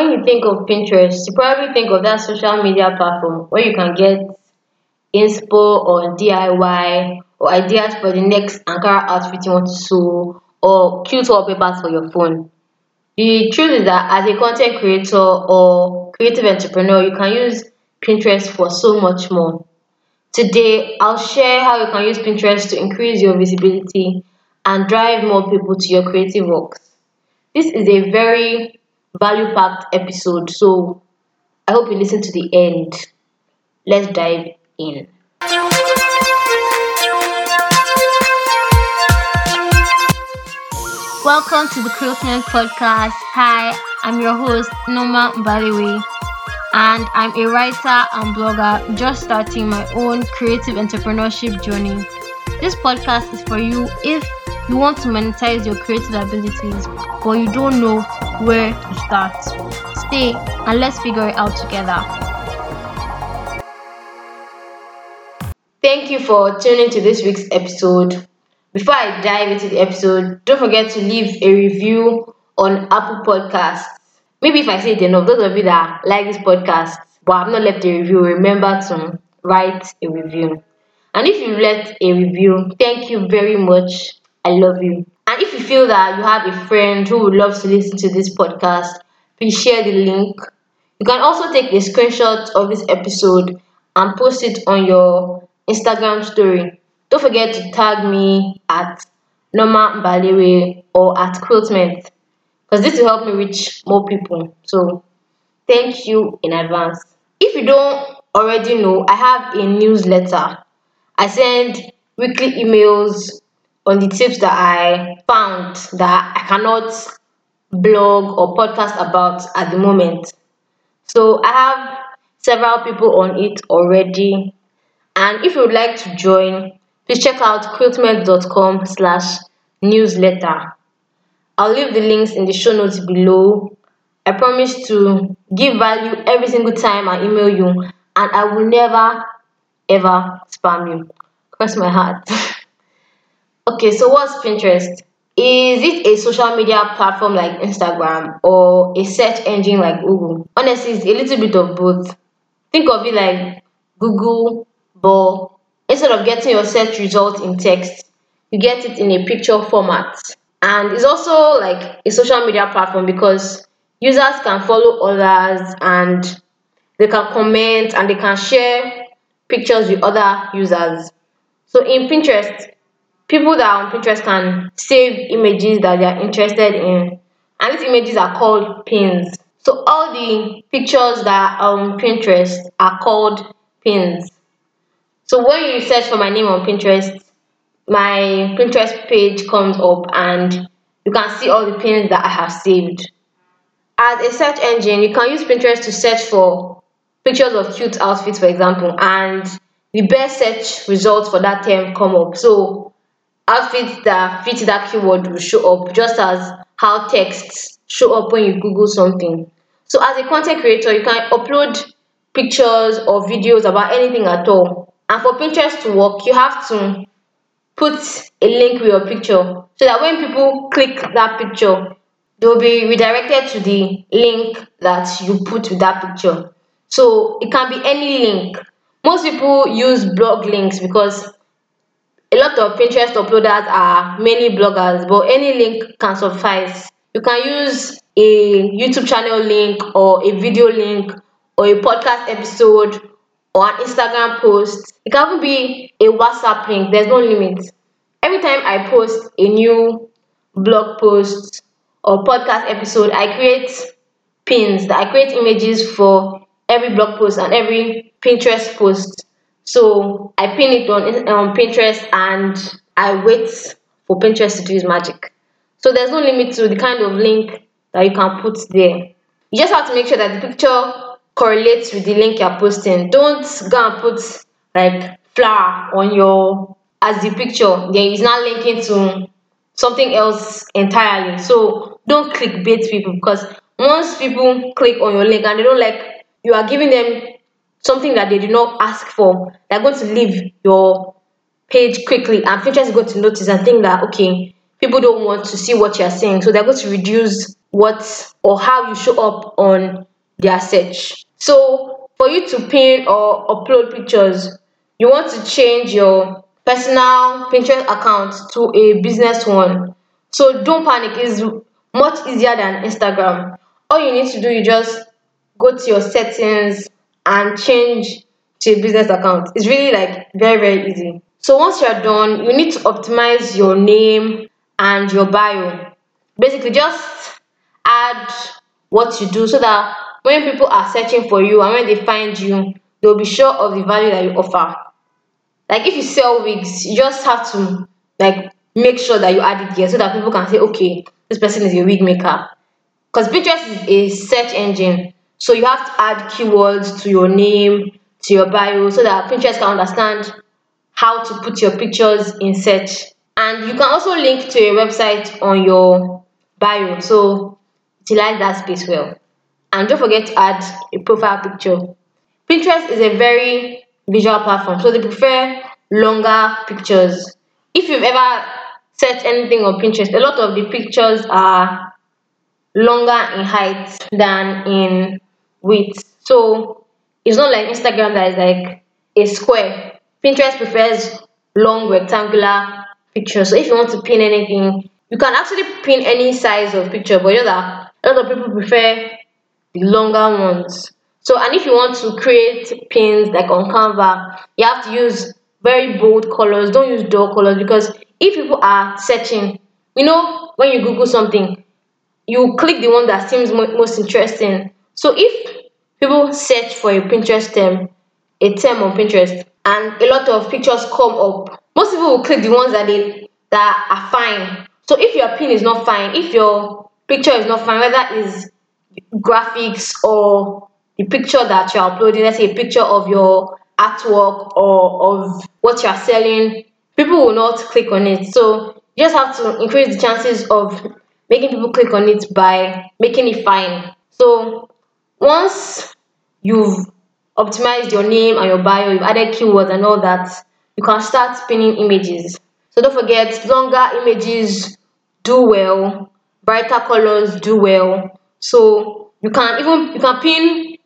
when you think of Pinterest, you probably think of that social media platform where you can get inspo or DIY or ideas for the next Ankara outfit you want to sew or cute wallpapers for your phone. The truth is that as a content creator or creative entrepreneur, you can use Pinterest for so much more. Today, I'll share how you can use Pinterest to increase your visibility and drive more people to your creative works. This is a very value packed episode, so I hope you listen to the end. Let's dive in. Welcome to the Kwiltment Podcast. Hi, I'm your host, Nneoma Mbalewe, and I'm a writer and blogger just starting my own creative entrepreneurship journey. This podcast is for you if you want to monetize your creative abilities, but you don't know where to start. Stay and let's figure it out together. Thank you for tuning to this week's episode. Before I dive into the episode, don't forget to leave a review on Apple Podcasts. Maybe if I say it enough, those of you that like this podcast but I've not left a review, remember to write a review. And if you left a review, thank you very much. I love you. If you feel that you have a friend who would love to listen to this podcast, please share the link. You can also take a screenshot of this episode and post it on your Instagram story. Don't forget to tag me at Nneoma Mbalewe or at Kwiltment because this will help me reach more people. So thank you in advance. If you don't already know, I have a newsletter. I send weekly emails on the tips that I found that I cannot blog or podcast about at the moment. So I have several people on it already. And if you would like to join, please check out kwiltment.com slash newsletter. I'll leave the links in the show notes below. I promise to give value every single time I email you, and I will never ever spam you. Cross my heart. Okay, so what's Pinterest? Is it a social media platform like Instagram or a search engine like Google? Honestly, it's a little bit of both. Think of it like Google, but instead of getting your search result in text, you get it in a picture format. And it's also like a social media platform because users can follow others and they can comment and they can share pictures with other users. So in Pinterest, people that are on Pinterest can save images that they are interested in, and these images are called pins. So all the pictures that are on Pinterest are called pins. So when you search for my name on Pinterest, my Pinterest page comes up and you can see all the pins that I have saved. As a search engine, you can use Pinterest to search for pictures of cute outfits, for example, and the best search results for that term come up. So outfits that fit that keyword will show up just as how texts show up when you google something. So as a content creator you can upload pictures or videos about anything at all. And for pinterest to work you have to put a link with your picture so that when people click that picture they'll be redirected to the link that you put with that picture. So it can be any link. Most people use blog links because a lot of Pinterest uploaders are mainly bloggers, but any link can suffice. You can use a YouTube channel link or a video link or a podcast episode or an Instagram post. It can even be a WhatsApp link. There's no limit. Every time I post a new blog post or podcast episode, I create pins. I create images for every blog post and every Pinterest post. So I pin it on, on Pinterest and I wait for Pinterest to do its magic. So there's no limit to the kind of link that you can put there. You just have to make sure that the picture correlates with the link you're posting. Don't go and put like flower on your as the picture. Then it's not linking to something else entirely. So don't clickbait people because once people click on your link and they don't like you are giving them something that they did not ask for, they're going to leave your page quickly and Pinterest is going to notice and think that okay, people don't want to see what you're saying. So they're going to reduce what or how you show up on their search. So for you to pin or upload pictures, you want to change your personal Pinterest account to a business one. So don't panic, it's much easier than Instagram. All you need to do is just go to your settings and change to a business account. It's really like very, very easy. So once you're done, you need to optimize your name and your bio. Basically, just add what you do so that when people are searching for you and when they find you, they'll be sure of the value that you offer. Like if you sell wigs, you just have to like make sure that you add it here so that people can say, okay, this person is a wig maker. Because Pinterest is a search engine, so you have to add keywords to your name, to your bio, so that Pinterest can understand how to put your pictures in search. And you can also link to a website on your bio, so utilize that space well. And don't forget to add a profile picture. Pinterest is a very visual platform, so they prefer longer pictures. If you've ever searched anything on Pinterest, a lot of the pictures are longer in height than in width. So it's not like Instagram that is like a square. Pinterest prefers long rectangular pictures. So if you want to pin anything, you can actually pin any size of picture, but you know that a lot of people prefer the longer ones. So, and if you want to create pins like on Canva, you have to use very bold colors. Don't use dull colors because if people are searching, you know, when you Google something, you click the one that seems mo- most interesting. So, if people search for a Pinterest term, a term on Pinterest, and a lot of pictures come up, most people will click the ones that they that are fine. So, if your pin is not fine, if your picture is not fine, whether it's graphics or the picture that you're uploading, let's say a picture of your artwork or of what you're selling, people will not click on it. So you just have to increase the chances of making people click on it by making it fine. So once you've optimized your name and your bio, you've added keywords and all that, you can start pinning images. So don't forget, longer images do well, brighter colors do well. So you can even you can pin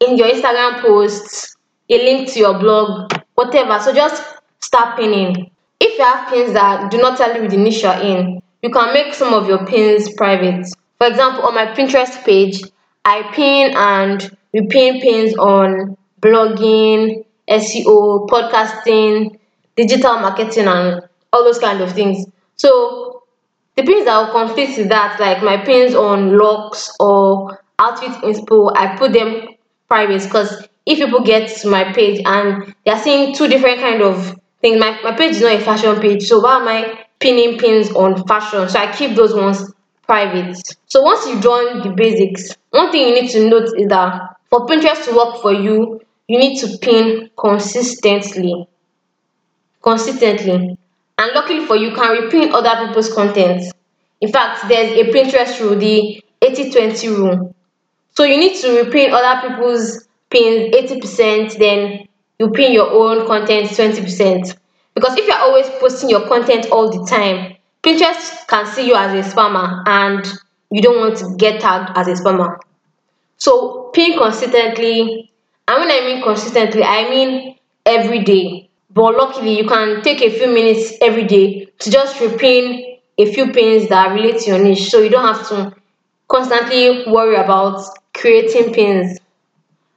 in your Instagram posts a link to your blog, whatever. So just start pinning. If you have pins that do not tell you the niche you're in, you can make some of your pins private. For example, on my Pinterest page, I pin and repin pins on blogging, SEO, podcasting, digital marketing, and all those kind of things. So the pins that will conflict with that, like my pins on locks or outfit inspo, I put them private because if people get to my page and they're seeing two different kind of things, my, my page is not a fashion page, so why am I pinning pins on fashion? So I keep those ones private. So once you've done the basics, one thing you need to note is that for Pinterest to work for you, you need to pin consistently. Consistently. And luckily for you, you can repin other people's content. In fact, there's a Pinterest rule, the 80-20 rule. So you need to repin other people's pins 80%, then you pin your own content 20%. Because if you're always posting your content all the time, Pinterest can see you as a spammer and you don't want to get tagged as a spammer. So pin consistently, and when I mean consistently, I mean every day. But luckily, you can take a few minutes every day to just repin a few pins that relate to your niche, so you don't have to constantly worry about creating pins.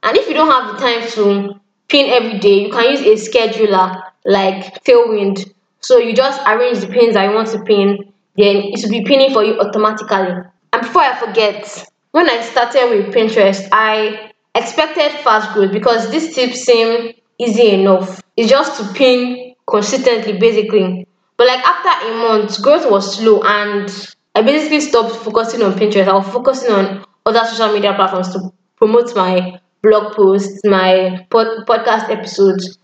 And if you don't have the time to pin every day, you can use a scheduler like Tailwind. So you just arrange the pins that you want to pin, then it will be pinning for you automatically. And before I forget, when I started with Pinterest, I expected fast growth because these tips seem easy enough. It's just to pin consistently, basically. But like after a month, growth was slow and I basically stopped focusing on Pinterest. I was focusing on other social media platforms to promote my blog posts, my pod- podcast episodes.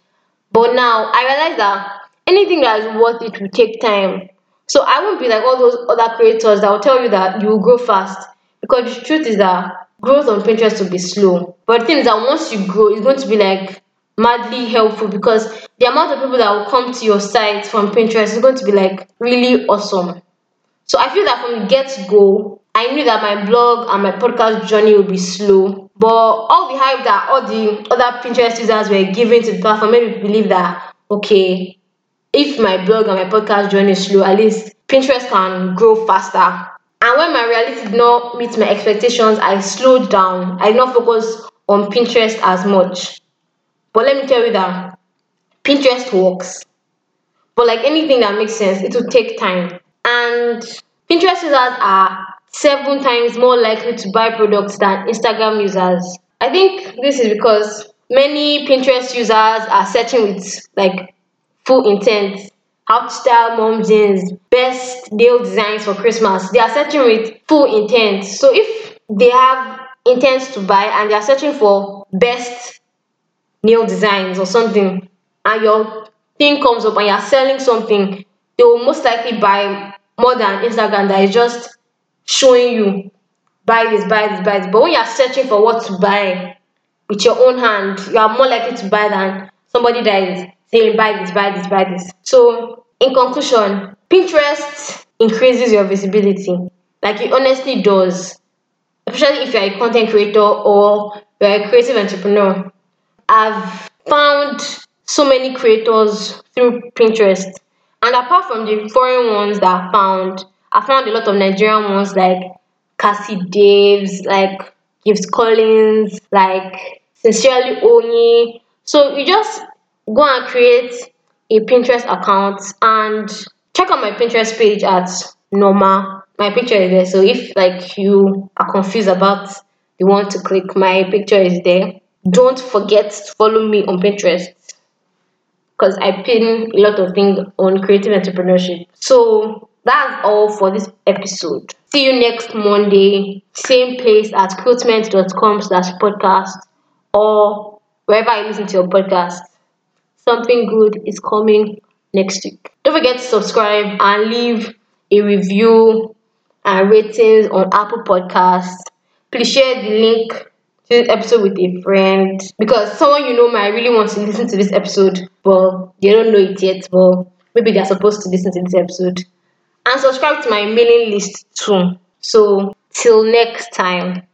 But now I realize that anything that is worth it will take time. So I won't be like all those other creators that will tell you that you will grow fast. Because the truth is that growth on Pinterest will be slow. But the thing is that once you grow, it's going to be like madly helpful because the amount of people that will come to your site from Pinterest is going to be like really awesome. So I feel that from the get go, I knew that my blog and my podcast journey would be slow. But all the hype that all the other Pinterest users were giving to the platform made me believe that okay, if my blog and my podcast journey is slow, at least Pinterest can grow faster. And when my reality did not meet my expectations, I slowed down. I did not focus on Pinterest as much. But let me tell you that Pinterest works. But like anything that makes sense, it will take time. And Pinterest users are seven times more likely to buy products than Instagram users. I think this is because many Pinterest users are searching with like full intent. How to style mom jeans, best nail designs for Christmas. They are searching with full intent. So if they have intent to buy and they are searching for best nail designs or something, and your thing comes up and you're selling something, they will most likely buy more than Instagram that is just showing you buy this, buy this, buy this. But when you're searching for what to buy with your own hand, you are more likely to buy than somebody that is saying buy this, buy this, buy this. So in conclusion, Pinterest increases your visibility. Like it honestly does. Especially if you're a content creator or you're a creative entrepreneur. I've found so many creators through Pinterest. And apart from the foreign ones that I found, I found a lot of Nigerian ones like Cassie Daves, like Gibbs Collins, like Sincerely Oni. So you just go and create a Pinterest account and check out my Pinterest page at Nneoma. My picture is there. So if like you are confused about you want to click, my picture is there. Don't forget to follow me on Pinterest because I pin a lot of things on creative entrepreneurship. So that's all for this episode. See you next Monday, same place at kwiltment.com slash podcast or wherever I listen to your podcast. Something good is coming next week. Don't forget to subscribe and leave a review and ratings on Apple Podcasts. Please share the link to this episode with a friend because someone you know might really want to listen to this episode, but they don't know it yet. But maybe they're supposed to listen to this episode and subscribe to my mailing list too. So, till next time.